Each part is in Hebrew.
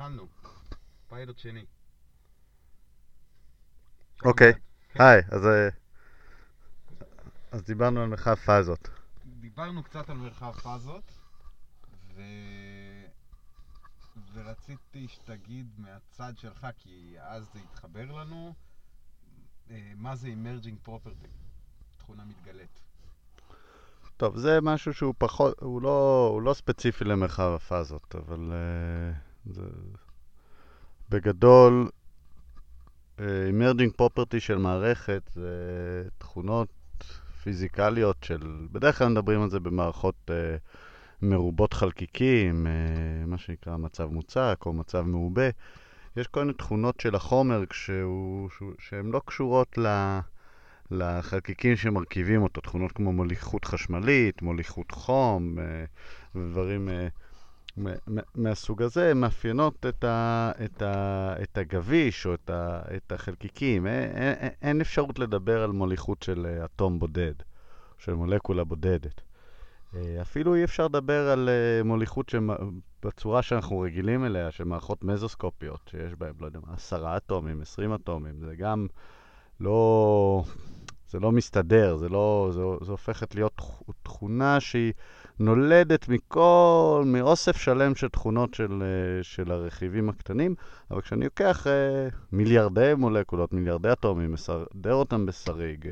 התחלנו. פיילוט שני. אוקיי, כן. היי, אז, אה, אז דיברנו על מרחב פאזות. דיברנו קצת על מרחב פאזות, ו... ורציתי שתגיד מהצד שלך, כי אז זה התחבר לנו, אה, מה זה Emerging Property, תכונה מתגלית. טוב, זה משהו שהוא פחות, הוא לא, הוא לא ספציפי למרחב הפאזות, אבל uh, זה... בגדול, uh, emerging property של מערכת זה תכונות פיזיקליות של, בדרך כלל מדברים על זה במערכות uh, מרובות חלקיקים, uh, מה שנקרא מצב מוצק או מצב מעובה. יש כל מיני תכונות של החומר כשהוא, שהוא, שהן לא קשורות ל... לחלקיקים שמרכיבים אותו, תכונות כמו מוליכות חשמלית, מוליכות חום אה, ודברים אה, מהסוג הזה, מאפיינות את, ה, את, ה, את הגביש או את, ה, את החלקיקים. אין, אין, אין אפשרות לדבר על מוליכות של אה, אטום בודד, של מולקולה בודדת. אפילו אי אפשר לדבר על מוליכות בצורה שאנחנו רגילים אליה, של מערכות מזוסקופיות, שיש בהן, לא יודע עשרה אטומים, עשרים אטומים. זה גם לא... זה לא מסתדר, זה לא... זה, זה הופכת להיות תכונה שהיא נולדת מכל... מאוסף שלם של תכונות של, אה, של הרכיבים הקטנים, אבל כשאני לוקח אה, מיליארדי מולקולות, מיליארדי אטומים, מסדר אותם בשריג,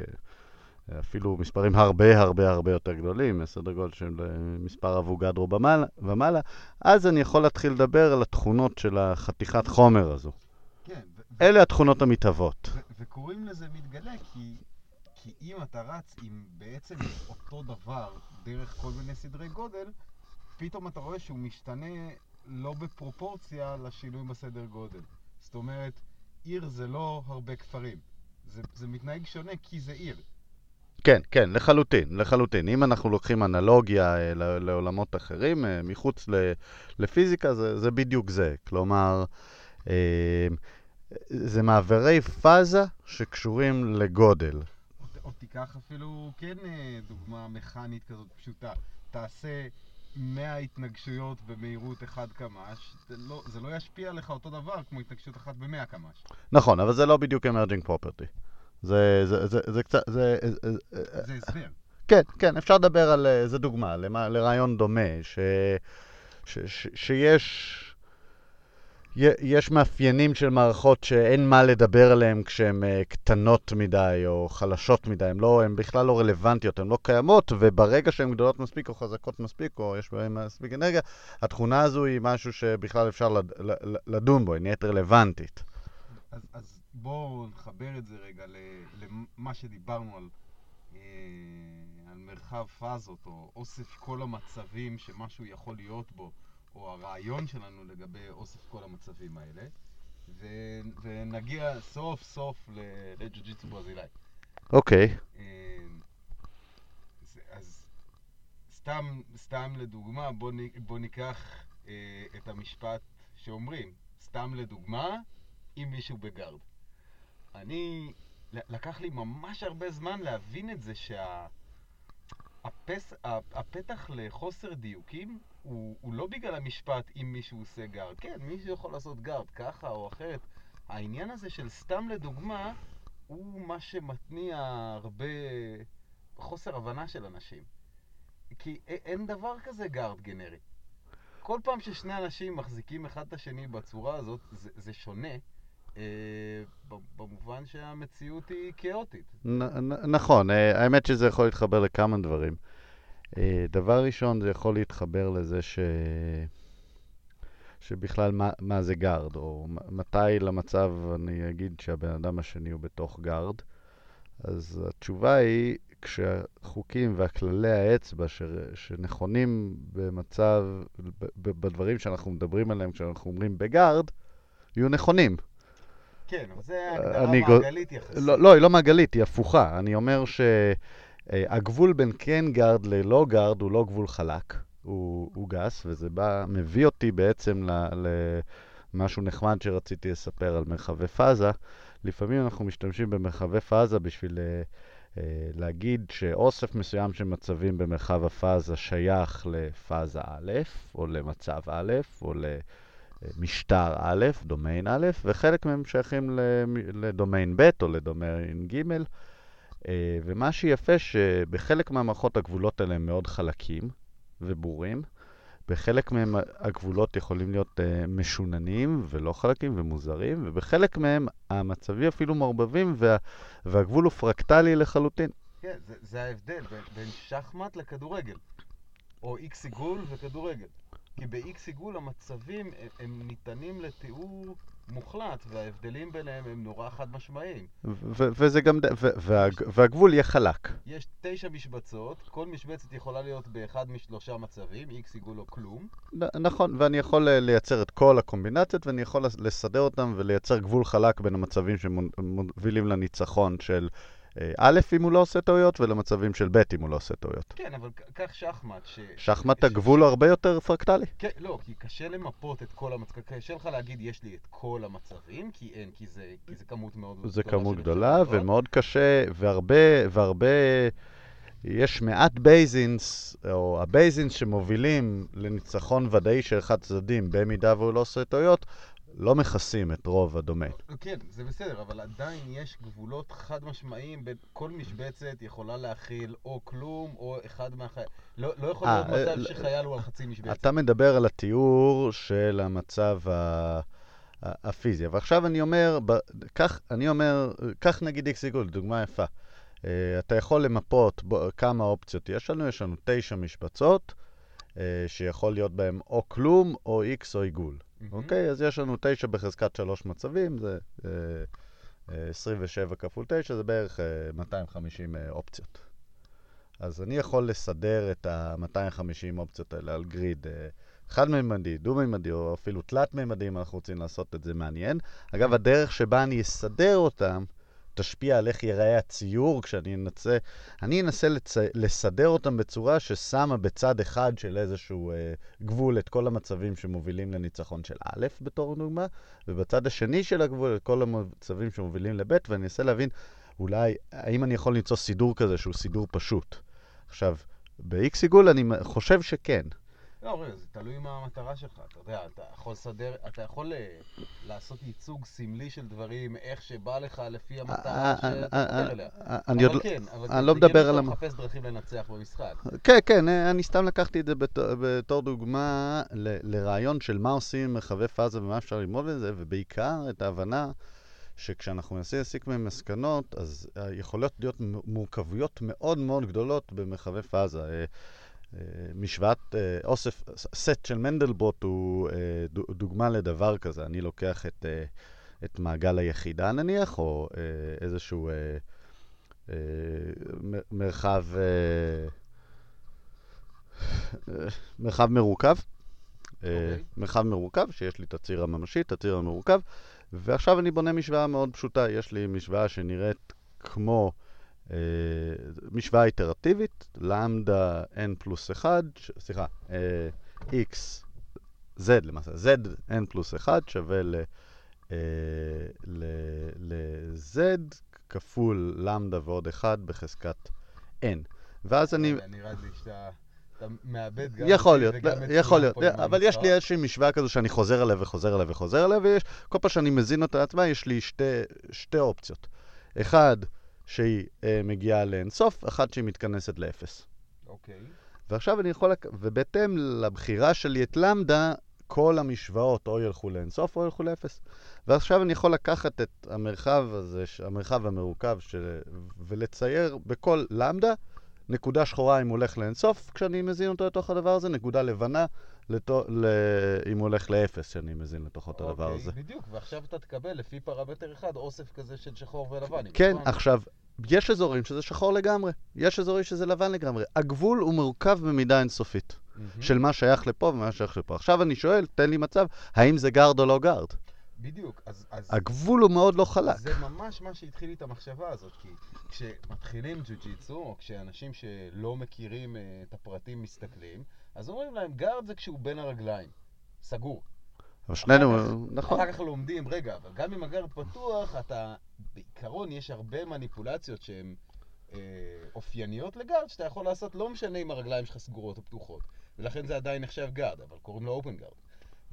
אה, אפילו מספרים הרבה הרבה הרבה יותר גדולים, סדר גודל של מספר אבוגדרו ומעלה, אז אני יכול להתחיל לדבר על התכונות של החתיכת חומר הזו. כן. אלה התכונות המתהוות. וקוראים לזה מתגלה כי, כי אם אתה רץ עם בעצם אותו דבר דרך כל מיני סדרי גודל, פתאום אתה רואה שהוא משתנה לא בפרופורציה לשינוי בסדר גודל. זאת אומרת, עיר זה לא הרבה כפרים. זה, זה מתנהג שונה כי זה עיר. כן, כן, לחלוטין, לחלוטין. אם אנחנו לוקחים אנלוגיה אה, לעולמות אחרים, אה, מחוץ לפיזיקה, זה, זה בדיוק זה. כלומר, אה, זה מעברי פאזה שקשורים לגודל. או, תיקח אפילו, כן, אה, דוגמה מכנית כזאת פשוטה. תעשה 100 התנגשויות במהירות 1 קמ"ש, זה לא, זה לא ישפיע לך אותו דבר כמו התנגשות אחת ב-100 קמ"ש. נכון, אבל זה לא בדיוק אמרג'ינג פרופרטי. זה, זה, זה, זה קצת, זה... זה הסבר. כן, כן, אפשר לדבר על, אה, זה דוגמה, לרעיון דומה, ש, ש, ש, שיש... יש מאפיינים של מערכות שאין מה לדבר עליהן כשהן uh, קטנות מדי או חלשות מדי, הן לא, בכלל לא רלוונטיות, הן לא קיימות, וברגע שהן גדולות מספיק או חזקות מספיק, או יש בהן מספיק אנרגיה, התכונה הזו היא משהו שבכלל אפשר לד, לדון בו, היא נהיית רלוונטית. אז, אז בואו נחבר את זה רגע למה שדיברנו על, אה, על מרחב פאזות, או אוסף כל המצבים שמשהו יכול להיות בו. או הרעיון שלנו לגבי אוסף כל המצבים האלה, ו, ונגיע סוף סוף לג'ו-ג'יצו ברזילאי. אוקיי. אמ, אז סתם, סתם לדוגמה, בוא, בוא ניקח אה, את המשפט שאומרים, סתם לדוגמה, אם מישהו בגארד. אני, לקח לי ממש הרבה זמן להבין את זה שהפתח לחוסר דיוקים הוא, הוא לא בגלל המשפט אם מישהו עושה guard. כן, מישהו יכול לעשות guard ככה או אחרת. העניין הזה של סתם לדוגמה, הוא מה שמתניע הרבה חוסר הבנה של אנשים. כי אין דבר כזה guard גנרי. כל פעם ששני אנשים מחזיקים אחד את השני בצורה הזאת, זה, זה שונה. אה, במובן שהמציאות היא כאוטית. נכון, אה, האמת שזה יכול להתחבר לכמה דברים. אה, דבר ראשון, זה יכול להתחבר לזה ש... שבכלל מה, מה זה guard, או מתי למצב אני אגיד שהבן אדם השני הוא בתוך guard. אז התשובה היא, כשהחוקים והכללי האצבע ש... שנכונים במצב, ב... בדברים שאנחנו מדברים עליהם כשאנחנו אומרים ב guard, יהיו נכונים. כן, אבל זה הגדרה מעגלית יחסית. לא, לא, היא לא מעגלית, היא הפוכה. אני אומר ש... אה, בין כן guard ללא guard הוא לא גבול חלק, הוא, הוא גס, וזה בא, מביא אותי בעצם למשהו נחמד שרציתי לספר על מרחבי פאזה. לפעמים אנחנו משתמשים במרחבי פאזה בשביל uh, להגיד שאוסף מסוים של מצבים במרחב הפאזה שייך לפאזה א', או למצב א', או משטר א', דומיין א', וחלק מהם שייכים לדומיין ב' או לדומיין ג'. אה, ומה שיפה שבחלק מהמערכות הגבולות האלה הם מאוד חלקים וברורים. בחלק מהם הגבולות יכולים להיות uh, משוננים ולא חלקים ומוזרים, ובחלק מהם המצבים אפילו מעורבבים וה, והגבול הוא פרקטלי לחלוטין. כן, זה, זה ההבדל בין, בין שחמט לכדורגל, או איקס עיגול וכדורגל. כי באיקס עיגול המצבים הם, הם ניתנים לתיאור מוחלט, וההבדלים ביניהם הם נורא חד משמעיים. וזה גם, והגבול יהיה חלק. יש תשע משבצות, כל משבצת יכולה להיות באחד משלושה מצבים, איקס עיגול או כלום. נכון, ואני יכול אה, לייצר את כל הקומבינציות, ואני יכול לסדר אותם ולייצר גבול חלק בין המצבים שמובילים לניצחון של א', אם הוא לא עושה טעויות, ולמצבים של ב', אם הוא לא עושה טעויות. כן, אבל קח שחמט. ש... שחמט הגבול הוא הרבה יותר פרקטלי. כן, לא, כי קשה למפות את כל המצבים. קשה לך להגיד, יש לי את כל המצבים, כי אין, כי זה, כי זה כמות מאוד גדולה. זה כמות גדולה, ומאוד קשה, והרבה, והרבה... יש מעט basins, או ה basins שמובילים לניצחון ודאי של אחד צדדים, במידה והוא לא עושה טעויות, לא מכסים את רוב הדומיין. כן, זה בסדר, אבל עדיין יש גבולות חד משמעיים בין כל משבצת יכולה להכיל או כלום או אחד מהחייל. לא, לא יכול להיות 아, אה, מצב 아, שחייל הוא על חצי משבצת. אתה מדבר על התיאור של המצב ה... הפיזי. אבל עכשיו אני אומר, כך, אני אומר, כך נגיד איקס עיגול, דוגמה יפה. Uh, אתה יכול למפות בו, כמה אופציות יש לנו, יש לנו תשע משבצות, שיכול להיות בהם או כלום, או איקס או עיגול. אוקיי? אז יש לנו 9 בחזקת 3 מצבים, זה 27 אה, כפול 9, זה בערך 250 אה, אה, אופציות. אז אני יכול לסדר את ה-250 אופציות האלה על גריד חד-מימדי, דו-מימדי, או אפילו תלת-מימדי, אם אנחנו רוצים לעשות את זה מעניין. אגב, הדרך שבה אני אסדר אותם, תשפיע על איך ייראה הציור כשאני אנסה, אני אנסה לצ... לסדר אותם בצורה ששמה בצד אחד של איזשהו אה, גבול את כל המצבים שמובילים לניצחון של א' בתור דוגמה, ובצד השני של הגבול את כל המצבים שמובילים לב', ואני אנסה להבין אולי, האם אני יכול למצוא סידור כזה שהוא סידור פשוט. עכשיו, ב-X עיגול אני חושב שכן. לא, רגע, זה תלוי מה המטרה שלך. אתה יודע, אתה יכול לסדר, אתה יכול אה, לעשות ייצוג סמלי של דברים, איך שבא לך לפי המטרה אה, שאתה אה, מדבר אליה. אבל כן, אבל אני לא מדבר על... מחפש דרכים לנצח במשחק. כן, כן, אני סתם לקחתי את זה בתור דוגמה לרעיון של מה עושים מרחבי פאזה ומה אפשר ללמוד מזה, ובעיקר את ההבנה שכשאנחנו מנסים להסיק מהם מסקנות, אז יכולות להיות מורכבויות מאוד מאוד גדולות במרחבי פאזה. אה, משוואת אה, אוסף, סט של מנדלבוט הוא אה, דוגמה לדבר כזה. אני לוקח את, את מעגל היחידה נניח, או איזשהו מרחב, מרחב מרוכב. Okay. אוקיי. מרחב מרוכב, שיש לי את הציר הממשי, את הציר המרוכב, ועכשיו אני בונה משוואה מאוד פשוטה. יש לי משוואה שנראית כמו אה, משוואה איטרטיבית, למדה n פלוס 1, סליחה, אה, x, z למעשה, z n פלוס 1 שווה ל... ל-z כפול למדה ועוד 1 בחזקת n. ואז אני... נראה לי שאתה... אתה מאבד גם יכול להיות, יכול להיות, אבל יש לי איזושהי משוואה כזו שאני חוזר עליה וחוזר עליה וחוזר עליה, ויש, כל פעם שאני מזין אותה לעצמה, יש לי שתי אופציות. אחד, שהיא אה, מגיעה לאינסוף, אחת שהיא מתכנסת לאפס. אוקיי. ועכשיו אני יכול, לק... ובהתאם לבחירה שלי את למדה, כל המשוואות או ילכו לאינסוף או ילכו לאפס. ועכשיו אני יכול לקחת את המרחב הזה, המרחב המרוכב, של... ולצייר בכל למדה נקודה שחורה אם הוא הולך לאינסוף, כשאני מזין אותו לתוך הדבר הזה, נקודה לבנה לתו, ל... אם הוא הולך לאפס, שאני מזין את הדבר אוקיי, הזה. בדיוק, ועכשיו אתה תקבל לפי פרמטר אחד אוסף כזה של שחור ולבן. כן, נכון? עכשיו, יש אזורים שזה שחור לגמרי, יש אזורים שזה לבן לגמרי. הגבול הוא מורכב במידה אינסופית, mm-hmm. של מה שייך לפה ומה שייך לפה. עכשיו אני שואל, תן לי מצב, האם זה guard או לא guard? בדיוק, אז, אז... הגבול הוא מאוד לא חלק. זה ממש מה שהתחיל לי את המחשבה הזאת, כי כשמתחילים ג'ו-ג'יצו, או כשאנשים שלא מכירים uh, את הפרטים מסתכלים, אז אומרים להם, guard זה כשהוא בין הרגליים, סגור. אבל שנינו, נכון. אחר כך לומדים, רגע, אבל גם אם ה guard פתוח, אתה, בעיקרון יש הרבה מניפולציות שהן אה, אופייניות ל guard, שאתה יכול לעשות לא משנה אם הרגליים שלך סגורות או פתוחות. ולכן זה עדיין נחשב guard, אבל קוראים לו open guard.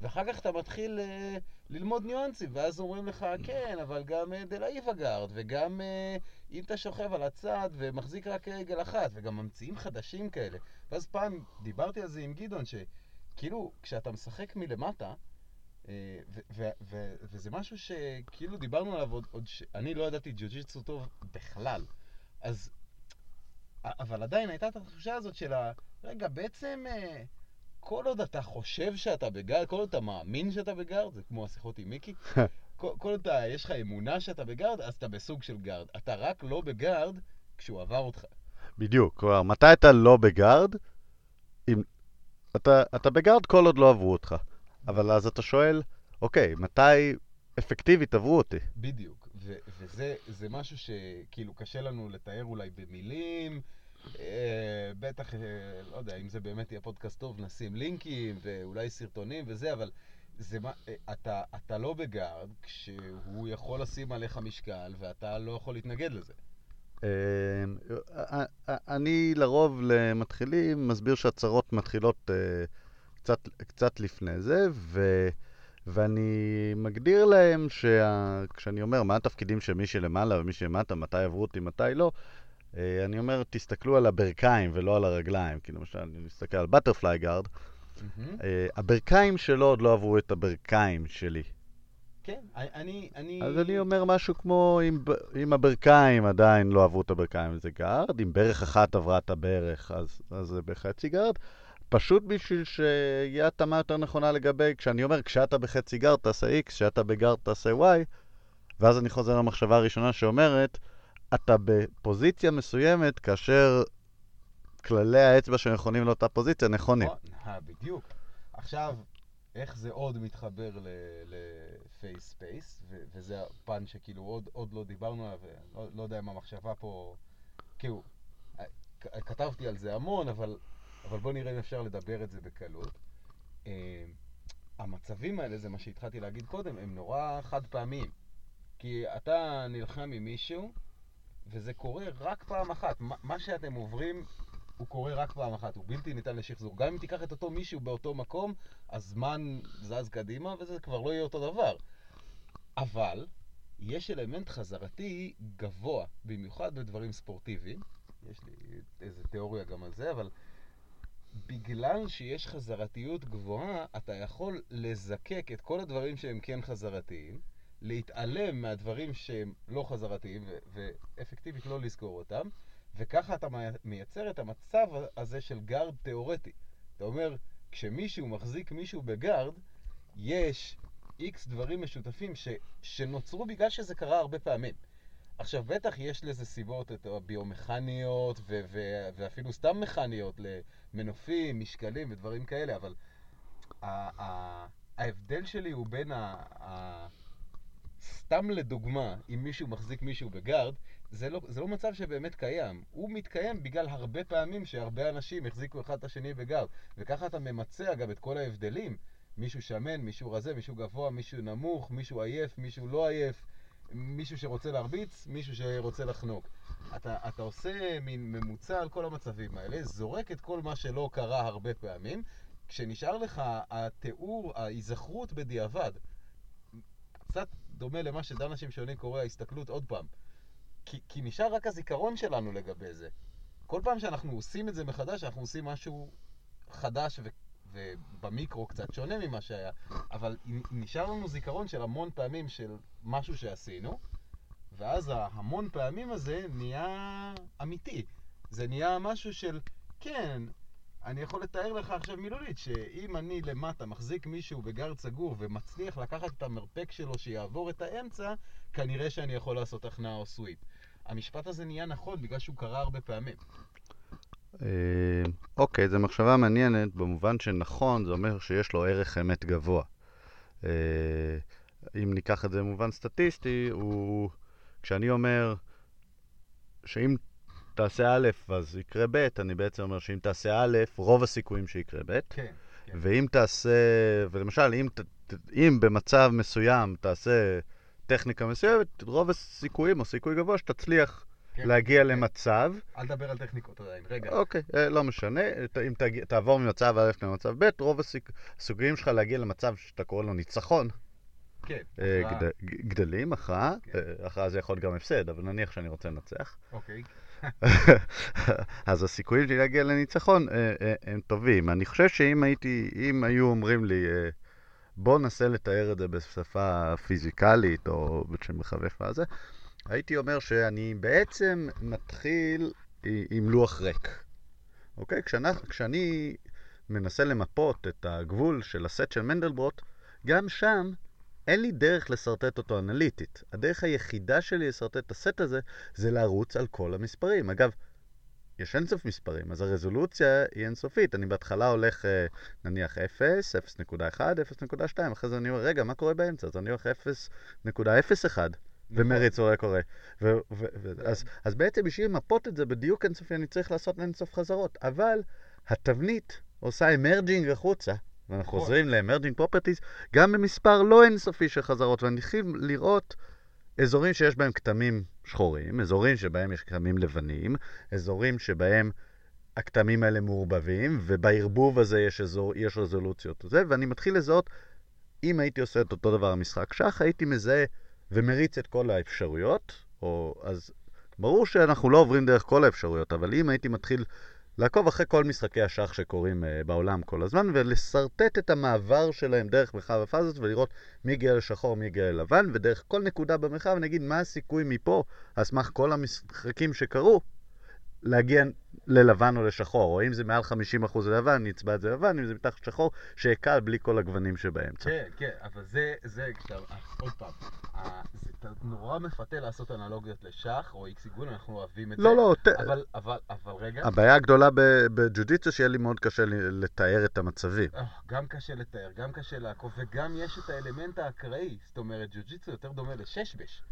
ואחר כך אתה מתחיל uh, ללמוד ניואנסים, ואז אומרים לך, כן, אבל גם uh, De La Riva guard, וגם uh, אם אתה שוכב על הצד ומחזיק רק רגל אחת, וגם ממציאים חדשים כאלה. ואז פעם דיברתי על זה עם גדעון, שכאילו, כשאתה משחק מלמטה, uh, ו- ו- ו- וזה משהו שכאילו דיברנו עליו עוד, עוד ש... אני לא ידעתי ג'ו-ג'יצו טוב בכלל. אז... אבל עדיין הייתה את התחושה הזאת של ה... רגע, בעצם... Uh, כל עוד אתה חושב שאתה ב guard, כל עוד אתה מאמין שאתה ב guard, זה כמו השיחות עם מיקי, כל, כל עוד אתה, יש לך אמונה שאתה ב guard, אז אתה בסוג של guard. אתה רק לא ב guard כשהוא עבר אותך. בדיוק, כלומר, מתי אתה לא ב guard? אם... אתה, אתה ב guard כל עוד לא עברו אותך. אבל אז אתה שואל, אוקיי, מתי אפקטיבית עברו אותי? בדיוק, ו- וזה משהו שכאילו קשה לנו לתאר אולי במילים, אה, בטח, אה, לא יודע, אם זה באמת יהיה פודקאסט טוב, נשים לינקים ואולי סרטונים וזה, אבל זה מה, אה, אתה, אתה לא בגארד כשהוא יכול לשים עליך משקל ואתה לא יכול להתנגד לזה. אני לרוב למתחילים מסביר שהצהרות מתחילות קצת, קצת לפני זה, ו... ואני מגדיר להם שכשאני אומר מה התפקידים של מי שלמעלה ומי שלמטה, מתי עברו אותי, מתי לא, אה, אני אומר, תסתכלו על הברכיים ולא על הרגליים, כי למשל, אני מסתכל על butterfly guard, אה, הברכיים שלו עוד לא עברו את הברכיים שלי. כן, אני... אני... אז אני אומר משהו כמו, אם, אם הברכיים עדיין לא עברו את הברכיים, זה guard, אם ברך אחת עברה את הברך, אז, אז זה בחצי guard. פשוט בשביל שיהיה התאמה יותר נכונה לגבי, כשאני אומר, כשאתה בחצי guard תעשה X, כשאתה ב guard תעשה Y, ואז אני חוזר למחשבה הראשונה שאומרת, אתה בפוזיציה מסוימת כאשר כללי האצבע שנכונים לאותה פוזיציה נכונים. נכון, בדיוק. עכשיו, איך זה עוד מתחבר ל phase space, וזה הפן שכאילו עוד, עוד לא דיברנו עליו, ולא לא יודע אם המחשבה פה, כאילו, כתבתי על זה המון, אבל, אבל בוא נראה אם אפשר לדבר את זה בקלות. אה, המצבים האלה, זה מה שהתחלתי להגיד קודם, הם נורא חד פעמיים. כי אתה נלחם עם מישהו, וזה קורה רק פעם אחת. מה שאתם עוברים, הוא קורה רק פעם אחת, הוא בלתי ניתן לשחזור. גם אם תיקח את אותו מישהו באותו מקום, הזמן זז קדימה, וזה כבר לא יהיה אותו דבר. אבל, יש אלמנט חזרתי גבוה, במיוחד בדברים ספורטיביים. יש לי איזה תיאוריה גם על זה, אבל בגלל שיש חזרתיות גבוהה, אתה יכול לזקק את כל הדברים שהם כן חזרתיים. להתעלם מהדברים שהם לא חזרתיים ואפקטיבית לא לזכור אותם, וככה אתה מייצר את המצב הזה של גארד תיאורטי. אתה אומר, כשמישהו מחזיק מישהו בגארד, יש איקס דברים משותפים ש, שנוצרו בגלל שזה קרה הרבה פעמים. עכשיו, בטח יש לזה סיבות את הביומכניות ו- ו- ואפילו סתם מכניות למנופים, משקלים ודברים כאלה, אבל ההבדל שלי הוא בין ה- סתם לדוגמה, אם מישהו מחזיק מישהו בגארד, זה לא, זה לא מצב שבאמת קיים. הוא מתקיים בגלל הרבה פעמים שהרבה אנשים החזיקו אחד את השני בגארד. וככה אתה ממצה אגב את כל ההבדלים. מישהו שמן, מישהו רזה, מישהו גבוה, מישהו נמוך, מישהו עייף, מישהו לא עייף, מישהו שרוצה להרביץ, מישהו שרוצה לחנוק. אתה, אתה עושה מין ממוצע על כל המצבים האלה, זורק את כל מה שלא קרה הרבה פעמים, כשנשאר לך התיאור, ההיזכרות בדיעבד. קצת דומה למה שדנה שמשונים קורא ההסתכלות עוד פעם. כי, כי נשאר רק הזיכרון שלנו לגבי זה. כל פעם שאנחנו עושים את זה מחדש, אנחנו עושים משהו חדש ו, ובמיקרו קצת שונה ממה שהיה, אבל נשאר לנו זיכרון של המון פעמים של משהו שעשינו, ואז ההמון פעמים הזה נהיה אמיתי. זה נהיה משהו של, כן, אני יכול לתאר לך עכשיו מילולית, שאם אני למטה מחזיק מישהו בגרד סגור ומצליח לקחת את המרפק שלו שיעבור את האמצע, כנראה שאני יכול לעשות הכנעה או סוויפ. המשפט הזה נהיה נכון בגלל שהוא קרה הרבה פעמים. אה, אוקיי, זו מחשבה מעניינת במובן שנכון, זה אומר שיש לו ערך אמת גבוה. אה, אם ניקח את זה במובן סטטיסטי, הוא... כשאני אומר שאם תעשה א', אז יקרה ב', אני בעצם אומר שאם תעשה א', רוב הסיכויים שיקרה ב'. כן, כן. ואם תעשה, ולמשל, אם, אם במצב מסוים תעשה טכניקה מסוימת, רוב הסיכויים, או סיכוי גבוה, שתצליח כן. להגיע כן. למצב, אל תדבר על טכניקות עדיין, רגע. אוקיי, אה, לא משנה, ת- אם תגיע- תעבור ממצב א' למצב ב', רוב הסיכויים שלך להגיע למצב שאתה קורא לו ניצחון, כן. אה. גד- גדלים, הכרעה, כן. אה, הכרעה זה יכול להיות גם הפסד, אבל נניח שאני רוצה לנצח. אוקיי. אז הסיכויים שלי להגיע לניצחון הם טובים. אני חושב שאם הייתי, אם היו אומרים לי, אה, בוא ננסה לתאר את זה בשפה פיזיקלית או של מחווה וזה, הייתי אומר שאני בעצם מתחיל עם לוח ריק. אוקיי? כשאני, כשאני מנסה למפות את הגבול של הסט של מנדלברוט, גם שם אין לי דרך לשרטט אותו אנליטית. הדרך היחידה שלי לשרטט את הסט הזה זה לרוץ על כל המספרים. אגב, יש אינסוף מספרים, אז הרזולוציה היא אינסופית. אני בהתחלה הולך אה, נניח 0, 0.1, 0.2, אחרי זה אני אומר, רגע, מה קורה באמצע? אז אני הולך 0.01, ומריץ רואה קורה. ו- אז, אז בעצם בשביל למפות את זה בדיוק אינסופי, אני צריך לעשות אינסוף חזרות. אבל התבנית עושה emerging החוצה, ואנחנו נכון. חוזרים ל emerging properties, גם במספר לא אינסופי של חזרות, ואני מתחיל לראות אזורים שיש בהם כתמים שחורים, אזורים שבהם יש כתמים לבנים, אזורים שבהם הכתמים האלה מעורבבים, ובערבוב הזה יש, אזור, יש רזולוציות וזה, ואני מתחיל לזהות, אם הייתי עושה את אותו דבר במשחק שח, הייתי מזהה ומריץ את כל האפשרויות, או אז ברור שאנחנו לא עוברים דרך כל האפשרויות, אבל אם הייתי מתחיל לעקוב אחרי כל משחקי השח שקורים uh, בעולם כל הזמן, ולשרטט את המעבר שלהם דרך מרחב הפאזות, ולראות מי הגיע לשחור, מי הגיע ללבן, ודרך כל נקודה במרחב נגיד מה הסיכוי מפה, על סמך כל המשחקים שקרו, להגיע ללבן או לשחור, או אם זה מעל 50% ללבן, אני אצבע את זה לבן, אם זה מתחת שחור, שיקל בלי כל הגוונים שבאמצע. כן, כן, אבל זה, זה, עכשיו, עוד פעם, זה נורא מפתה לעשות אנלוגיות לשח או איקס עיגול, אנחנו אוהבים את זה. לא, לא. אבל, אבל, אבל רגע, הבעיה הגדולה ב- בג'ו-ג'יטסו שיהיה לי מאוד קשה לתאר את המצבים. אה, גם קשה לתאר, גם קשה לעקוב, וגם יש את האלמנט האקראי. זאת אומרת, ג'ו-ג'יצו יותר דומה לששבש.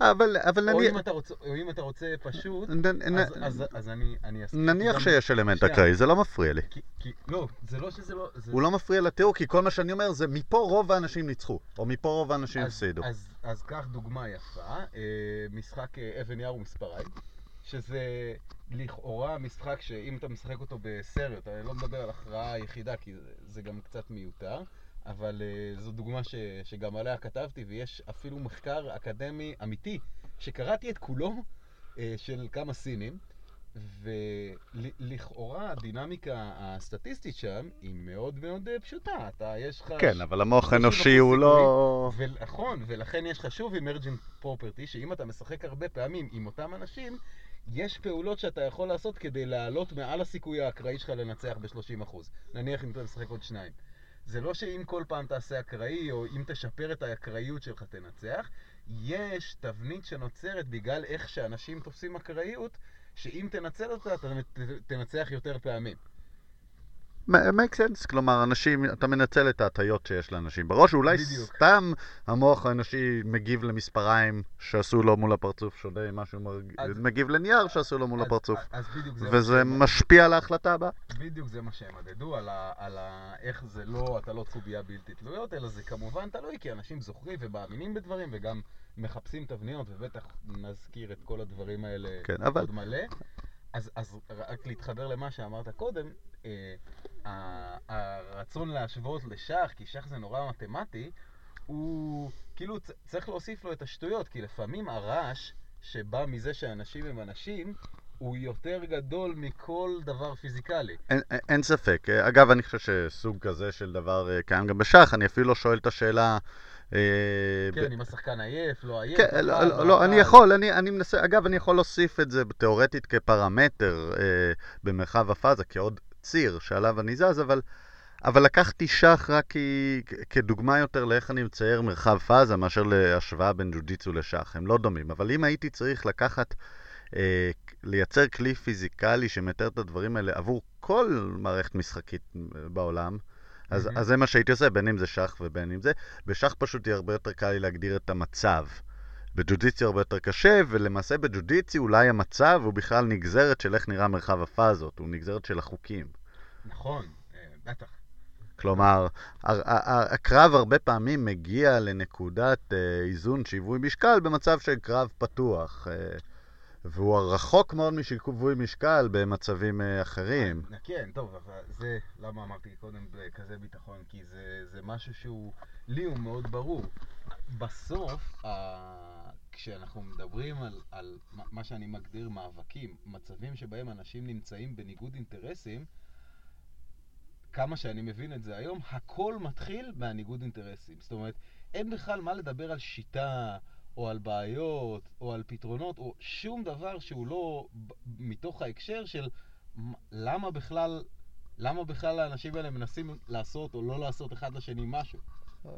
אבל, אבל או נניח, אם אתה רוצה, או אם אתה רוצה פשוט, נ- נ- אז, אז, אז אני, אני אסביר. נניח שיש אלמנט. אקראי, זה לא מפריע לי. כי, כי, לא, זה לא שזה לא... זה, הוא לא מפריע לתיאור, כי כל מה שאני אומר זה מפה רוב האנשים ניצחו, או מפה רוב האנשים אז, הפסידו. אז, אז קח דוגמה יפה, אה, משחק אה, אבן יער ומספריים, שזה לכאורה משחק שאם אתה משחק אותו בסרט, אני לא מדבר על הכרעה יחידה, כי זה גם קצת מיותר, אבל אה, זו דוגמה ש, שגם עליה כתבתי, ויש אפילו מחקר אקדמי אמיתי, שקראתי את כולו, אה, של כמה סינים. ולכאורה הדינמיקה הסטטיסטית שם היא מאוד מאוד אה, פשוטה. אתה, יש לך... כן, אבל המוח 30% האנושי הוא לא... ונכון, ולכן יש לך שוב emergent property, שאם אתה משחק הרבה פעמים עם אותם אנשים, יש פעולות שאתה יכול לעשות כדי לעלות מעל הסיכוי האקראי שלך לנצח ב-30%. נניח אם אתה משחק עוד שניים. זה לא שאם כל פעם תעשה אקראי, או אם תשפר את האקראיות שלך תנצח, יש תבנית שנוצרת בגלל איך שאנשים תופסים אקראיות, שאם תנצל אותה, אתה תנצח יותר פעמים. Make sense, כלומר, אנשים, אתה מנצל את ההטיות שיש לאנשים בראש, אולי בדיוק. סתם המוח האנושי מגיב למספריים שעשו לו מול הפרצוף שונה ממה שהוא מרג- אז- מגיב לנייר שעשו לו מול אז- הפרצוף. אז בדיוק זה... וזה מה משפיע על ההחלטה הבאה. בדיוק זה מה שהם מדדו, על, ה, על ה, איך זה לא, אתה לא צובייה בלתי תלויות, אלא זה כמובן תלוי, כי אנשים זוכרים ומאמינים בדברים וגם מחפשים תבניות, ובטח נזכיר את כל הדברים האלה כן, אבל- עוד מלא. אז, אז רק להתחבר למה שאמרת קודם, אה, הרצון להשוות לשח, כי שח זה נורא מתמטי, הוא כאילו צריך להוסיף לו את השטויות, כי לפעמים הרעש שבא מזה שאנשים הם אנשים, הוא יותר גדול מכל דבר פיזיקלי. אין, אין- אין ספק. אה, אגב, אני חושב שסוג כזה של דבר אה, קיים גם בשח, אני אפילו לא שואל את השאלה... אה, כן, אם השחקן עייף, לא עייף. כן, לא, לא, לא. אני יכול, אני, אני מנסה, אגב, אני יכול להוסיף את זה תיאורטית כפרמטר אה, במרחב הפאזה, כעוד ציר שעליו אני זז, אבל, אבל לקחתי שח רק כי, כדוגמה יותר לאיך אני מצייר מרחב פאזה מאשר להשוואה בין ג'ו-ג'יצו לשח, הם לא דומים, אבל אם הייתי צריך לקחת, אה, לייצר כלי פיזיקלי שמתאר את הדברים האלה עבור כל מערכת משחקית אה, בעולם, אז, מהמם. אז זה מה שהייתי עושה, בין אם זה שח ובין אם זה. בשח פשוט יהיה הרבה יותר קל לי להגדיר את המצב. בג'ו-ג'יצי הרבה יותר קשה, ולמעשה בג'ו-ג'יצי אולי המצב הוא בכלל נגזרת של איך נראה מרחב הפאזות, הוא נגזרת של החוקים. נכון, אה, בטח. כלומר, הקרב הרבה פעמים מגיע לנקודת אה, איזון שיווי משקל במצב של קרב פתוח. אה, והוא רחוק מאוד משיווי משקל במצבים אחרים. כן, טוב, אבל זה למה אמרתי קודם בכזה ביטחון, כי זה, זה משהו שהוא, לי הוא מאוד ברור. בסוף. כשאנחנו מדברים על, על מה שאני מגדיר מאבקים, מצבים שבהם אנשים נמצאים בניגוד אינטרסים, כמה שאני מבין את זה היום, הכל מתחיל מהניגוד אינטרסים. זאת אומרת, אין בכלל מה לדבר על שיטה, או על בעיות, או על פתרונות, או שום דבר שהוא לא מתוך ההקשר של למה בכלל, למה בכלל האנשים האלה מנסים לעשות או לא לעשות אחד לשני משהו.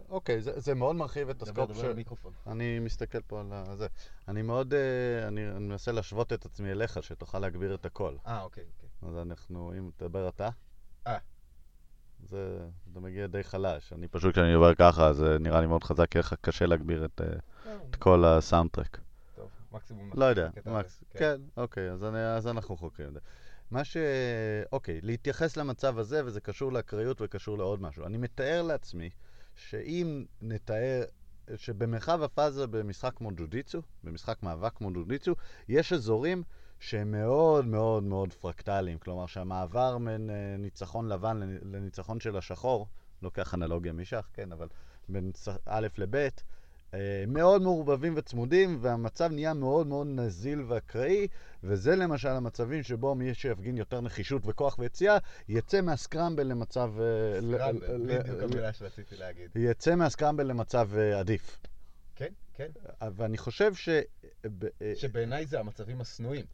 אוקיי, זה, זה מאוד מרחיב את הסקופ של... דבר, דבר אני מסתכל פה על זה. אני מאוד... אה, אני, אני מנסה להשוות את עצמי אליך, שתוכל להגביר את הכל. אה, אוקיי, אוקיי. אז אנחנו... אם תדבר אתה. אה. זה, זה מגיע די חלש. אני פשוט, כשאני עובר ככה, זה נראה לי מאוד חזק, כי לך קשה להגביר את, אה. את כל הסאונד טרק. טוב, מקסימום... לא יודע, מקס... כן. כן, אוקיי, אז, אני, אז אנחנו חוקרים את זה. מה ש... אוקיי, להתייחס למצב הזה, וזה קשור לאקראיות וקשור לעוד משהו. אני מתאר לעצמי שאם נתאר, שבמרחב הפאזה במשחק כמו ג'ו-ג'יצו, במשחק מאבק כמו ג'ו-ג'יצו, יש אזורים שהם מאוד מאוד מאוד פרקטליים. כלומר, שהמעבר בין אה, ניצחון לבן לניצחון של השחור, לוקח אנלוגיה משח, כן, אבל בין א' לב', אה, מאוד מעורבבים וצמודים, והמצב נהיה מאוד מאוד נזיל ואקראי, וזה למשל המצבים שבו מי שיפגין יותר נחישות וכוח ויציאה, יצא מהסקרמבל למצב... אה, סקרמבל, בדיוק המילה שרציתי להגיד. יצא מהסקרמבל למצב עדיף. כן, כן. ואני חושב ש... שבעיניי זה המצבים השנואים.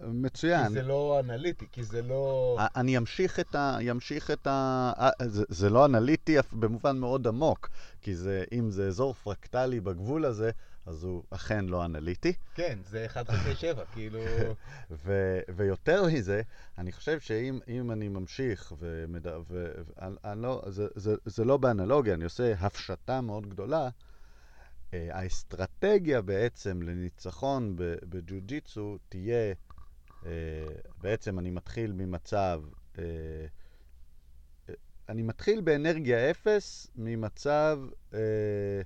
מצוין. כי זה לא אנליטי, כי זה לא... אני אמשיך את ה... ימשיך את ה... זה, זה לא אנליטי במובן מאוד עמוק, כי זה, אם זה אזור פרקטלי בגבול הזה, אז הוא אכן לא אנליטי. כן, זה 1 חלקי 7, כאילו... ו, ויותר מזה, אני חושב שאם אני ממשיך, ומד... ו, ו, אני לא, זה, זה, זה לא באנלוגיה, אני עושה הפשטה מאוד גדולה, אה, האסטרטגיה בעצם לניצחון בג'ו-ג'יצו תהיה, אה, בעצם אני מתחיל ממצב, אה, אני מתחיל באנרגיה אפס ממצב...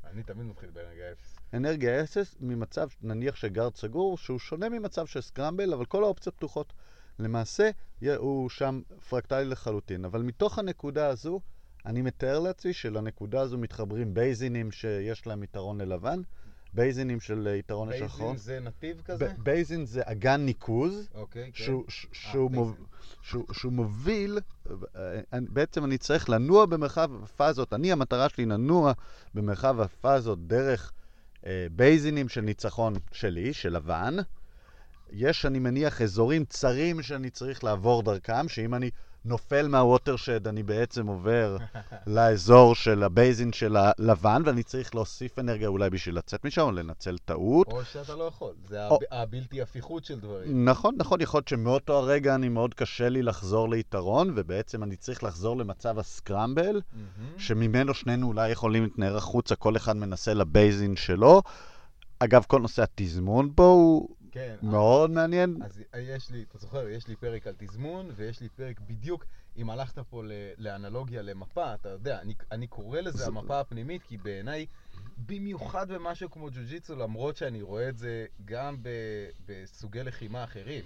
אני תמיד מתחיל באנרגיה אפס. אנרגיה אפס ממצב, נניח שגארד סגור, שהוא שונה ממצב של סקרמבל, אבל כל האופציות פתוחות. למעשה, הוא שם פרקטלי לחלוטין. אבל מתוך הנקודה הזו, אני מתאר לעצמי שלנקודה הזו מתחברים בייזינים שיש להם יתרון ללבן, basin ים של יתרון לשחור. basin זה נתיב כזה? basin זה אגן ניקוז. אוקיי, כן. שהוא, שהוא, אה, מוב, שהוא, שהוא מוביל, אה, בעצם אני צריך לנוע במרחב הפאזות, אני המטרה שלי לנוע במרחב הפאזות דרך אה, basin ים של ניצחון שלי, של לבן. יש, אני מניח, אזורים צרים שאני צריך לעבור דרכם, שאם אני... נופל מה watershed, אני בעצם עובר לאזור של ה basin של הלבן, ואני צריך להוסיף אנרגיה אולי בשביל לצאת משם, או לנצל טעות. או שאתה לא יכול, זה או... הבלתי הפיכות של דברים. נכון, נכון, יכול להיות שמאותו הרגע אני מאוד קשה לי לחזור ליתרון, ובעצם אני צריך לחזור למצב ה scramble, mm-hmm. שממנו שנינו אולי יכולים להתנער החוצה, כל אחד מנסה ל basin שלו. אגב, כל נושא התזמון פה הוא כן. מאוד אז, מעניין. אז יש לי, אתה זוכר, יש לי פרק על תזמון, ויש לי פרק בדיוק, אם הלכת פה לאנלוגיה למפה, אתה יודע, אני, אני קורא לזה המפה הפנימית, כי בעיניי, במיוחד במשהו כמו ג'ו-ג'יצו, למרות שאני רואה את זה גם ב, בסוגי לחימה אחרים.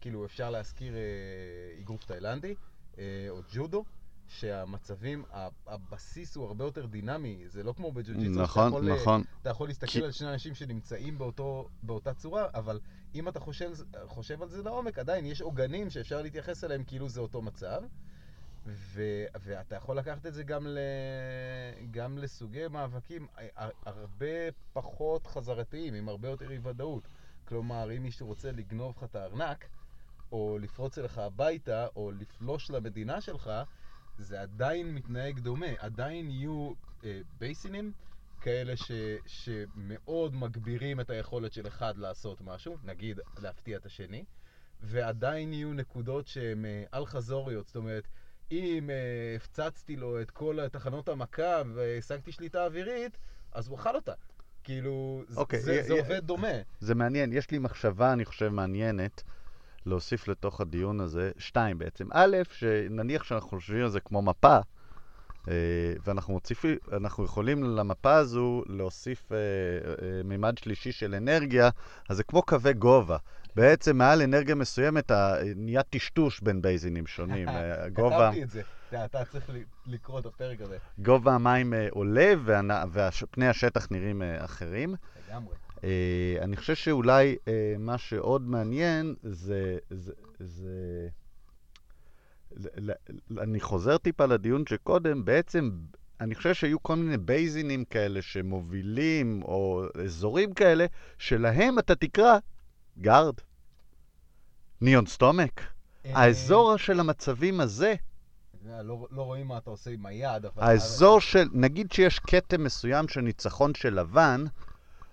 כאילו, אפשר להזכיר אה, אגרוף תאילנדי, אה, או ג'ודו. שהמצבים, הבסיס הוא הרבה יותר דינמי, זה לא כמו בג'ו-ג'יצו. נכון, אתה יכול, נכון. אתה יכול להסתכל כי... על שני אנשים שנמצאים באותו, באותה צורה, אבל אם אתה חושב, חושב על זה לעומק, עדיין יש עוגנים שאפשר להתייחס אליהם כאילו זה אותו מצב. ו, ואתה יכול לקחת את זה גם, ל, גם לסוגי מאבקים הרבה פחות חזרתיים, עם הרבה יותר אי ודאות. כלומר, אם מישהו רוצה לגנוב לך את הארנק, או לפרוץ אליך הביתה, או לפלוש למדינה שלך, זה עדיין מתנהג דומה, עדיין יהיו אה, בייסינים כאלה ש, שמאוד מגבירים את היכולת של אחד לעשות משהו, נגיד להפתיע את השני, ועדיין יהיו נקודות שהן אה, על-חזוריות, זאת אומרת, אם אה, הפצצתי לו את כל תחנות המכה והשגתי שליטה אווירית, אז הוא אכל אותה. כאילו, okay, אוקיי, זה, זה עובד דומה. זה מעניין, יש לי מחשבה, אני חושב, מעניינת. להוסיף לתוך הדיון הזה, שתיים בעצם. א', שנניח שאנחנו חושבים על זה כמו מפה, אה, ואנחנו אנחנו יכולים למפה הזו להוסיף אה, אה, מימד שלישי של אנרגיה, אז זה כמו קווי גובה. בעצם מעל אנרגיה מסוימת נהיה טשטוש בין בייזינים שונים. גובה, כתבתי את זה. אתה- צריך לקרוא את הפרק הזה. גובה המים עולה ופני השטח נראים אחרים. לגמרי. אה, אני חושב שאולי אה, מה שעוד מעניין זה... זה, זה אני חוזר טיפה לדיון שקודם, בעצם אני חושב שהיו כל מיני בייזינים כאלה שמובילים, או אזורים כאלה, שלהם אתה תקרא גארד, ניון סטומק. אה, האזור של המצבים הזה, לא לא רואים מה אתה עושה עם היד, אבל... האזור של, נגיד שיש כתם מסוים של ניצחון של לבן,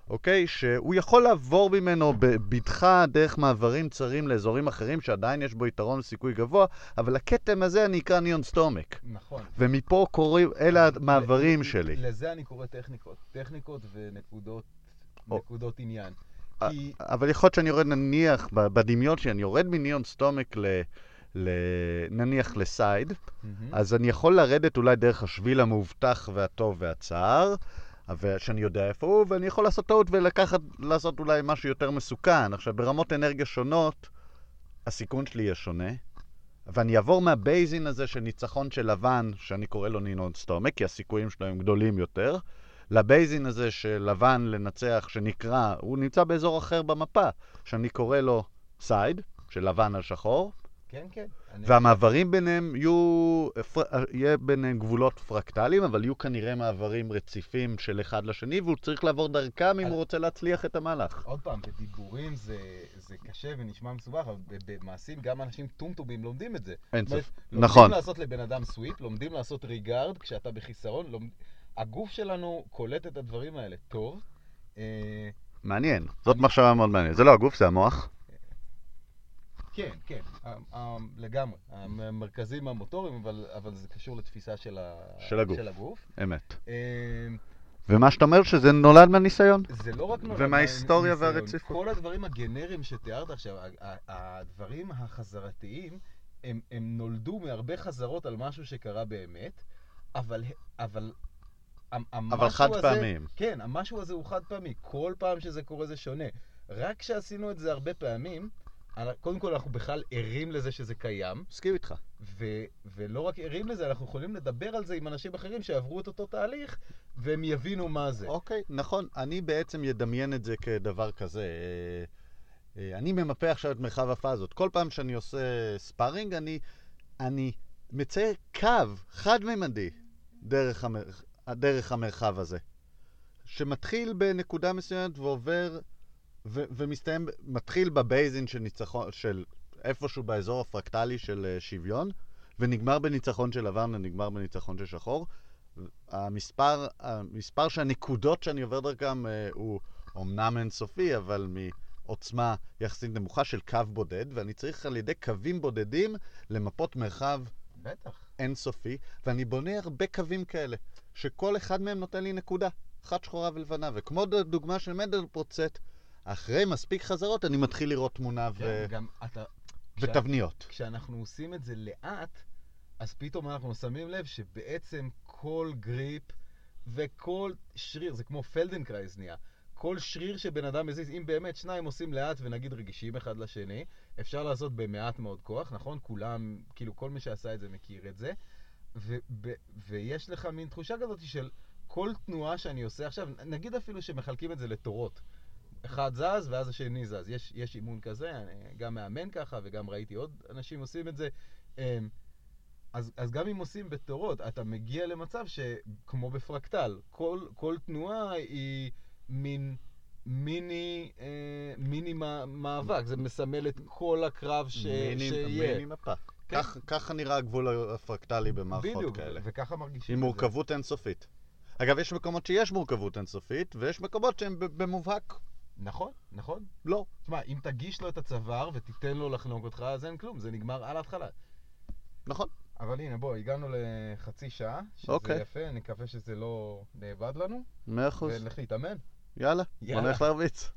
אוקיי? שהוא יכול לעבור ממנו בבטחה דרך מעברים צרים לאזורים אחרים שעדיין יש בו יתרון וסיכוי גבוה, אבל הכתם הזה אני אקרא ניון סטומק. נכון. ומפה קוראים, אלה המעברים שלי. לזה אני קורא טכניקות. טכניקות ונקודות. נקודות עניין. כי... אבל יכול להיות שאני יורד נניח, בדמיון שלי, אני יורד מניון סטומק ל... ל... נניח לסייד, מהמם. אז אני יכול לרדת אולי דרך השביל המאובטח והטוב והצר, שאני יודע איפה הוא, ואני יכול לעשות טעות ולקחת, לעשות אולי משהו יותר מסוכן. עכשיו, ברמות אנרגיה שונות, הסיכון שלי יהיה שונה, ואני אעבור מה basin הזה של ניצחון של לבן, שאני קורא לו knee on stomach, כי הסיכויים שלו הם גדולים יותר, ל basin הזה של לבן לנצח, שנקרא, הוא נמצא באזור אחר במפה, שאני קורא לו side, של לבן על שחור, כן, כן. והמעברים ביניהם יהיו, פר- יהיה ביניהם גבולות פרקטליים, אבל יהיו כנראה מעברים רציפים של אחד לשני, והוא צריך לעבור דרכם אם הוא רוצה להצליח את המהלך. עוד פעם, בדיבורים זה, זה קשה ונשמע מסובך, אבל במעשים גם אנשים טומטומים לומדים את זה. אין סוף. לומדים נכון. לעשות לבן אדם sweep, לומדים לעשות reguard כשאתה בחיסרון. לומד... הגוף שלנו קולט את הדברים האלה טוב. אה, מעניין. זאת מחשבה מאוד מעניינת. זה לא הגוף, זה המוח. כן, כן, ה- ה- לגמרי. המרכזים המוטוריים, אבל, אבל זה קשור לתפיסה של, ה... של הגוף. של הגוף. אמת. אה, ומה שאתה אומר שזה נולד מהניסיון. זה לא רק נולד ומההיסטוריה. והרציפות. כל הדברים הגנריים שתיארת עכשיו, הדברים החזרתיים, הם, הם נולדו מהרבה חזרות על משהו שקרה באמת, אבל... אבל אבל חד הזה- פעמיים. כן, המשהו הזה הוא חד פעמי. כל פעם שזה קורה זה שונה. רק כשעשינו את זה הרבה פעמים, קודם כל אנחנו בכלל ערים לזה שזה קיים, מסכים איתך. ו- ולא רק ערים לזה, אנחנו יכולים לדבר על זה עם אנשים אחרים שעברו את אותו תהליך, והם יבינו מה זה. אוקיי, נכון. אני בעצם אדמיין את זה כדבר כזה. אה, אה, אני ממפה עכשיו את מרחב הפאזות. כל פעם שאני עושה ספארינג, אני, אני מצייר קו חד-ממדי דרך, המר... דרך המרחב הזה, שמתחיל בנקודה מסוימת ועובר ו- ומסתיים, מתחיל בבייזין של ניצחון, של איפשהו באזור הפרקטלי של אה, שוויון, ונגמר בניצחון של לבן ונגמר בניצחון של שחור. המספר, המספר שהנקודות שאני עובר דרכם אה, הוא אומנם אינסופי, אבל מעוצמה יחסית נמוכה של קו בודד, ואני צריך על ידי קווים בודדים למפות מרחב בטח. אינסופי, ואני בונה הרבה קווים כאלה, שכל אחד מהם נותן לי נקודה, אחת שחורה ולבנה, וכמו דוגמה של מנדלפרוצט, אחרי מספיק חזרות אני מתחיל לראות תמונה ו... כן, גם אתה... כשה- ותבניות. כשאנחנו עושים את זה לאט, אז פתאום אנחנו שמים לב שבעצם כל grip וכל שריר, זה כמו פלדנקרייז נהיה, כל שריר שבן אדם מזיז, אם באמת שניים עושים לאט ונגיד רגישים אחד לשני, אפשר לעשות במעט מאוד כוח, נכון? כולם, כאילו כל מי שעשה את זה מכיר את זה, ו- ויש לך מין תחושה כזאת של כל תנועה שאני עושה עכשיו, נגיד אפילו שמחלקים את זה לתורות. אחד זז ואז השני זז. יש, יש אימון כזה, אני גם מאמן ככה וגם ראיתי עוד אנשים עושים את זה. אמ, אז, אז גם אם עושים בתורות, אתה מגיע למצב שכמו בפרקטל, כל, כל תנועה היא מין מיני, אה, מיני מא- מאבק, זה מסמל את כל הקרב ש, מיני, שיהיה. מיני מפה. כן. כך, ככה נראה הגבול הפרקטלי במערכות בדיוק, כאלה. וככה מרגישים עם. מורכבות אינסופית. אגב, יש מקומות שיש מורכבות אינסופית, ויש מקומות שהם במובהק נכון, נכון. לא. תשמע, אם תגיש לו את הצוואר ותיתן לו לחנוק אותך, אז אין כלום, זה נגמר על ההתחלה. נכון. אבל הנה, בוא, הגענו לחצי שעה, שזה אוקיי. יפה, אני מקווה שזה לא נאבד לנו, מאה אחוז. ולך להתאמן. יאללה, בוא יאללה. נלך להרביץ.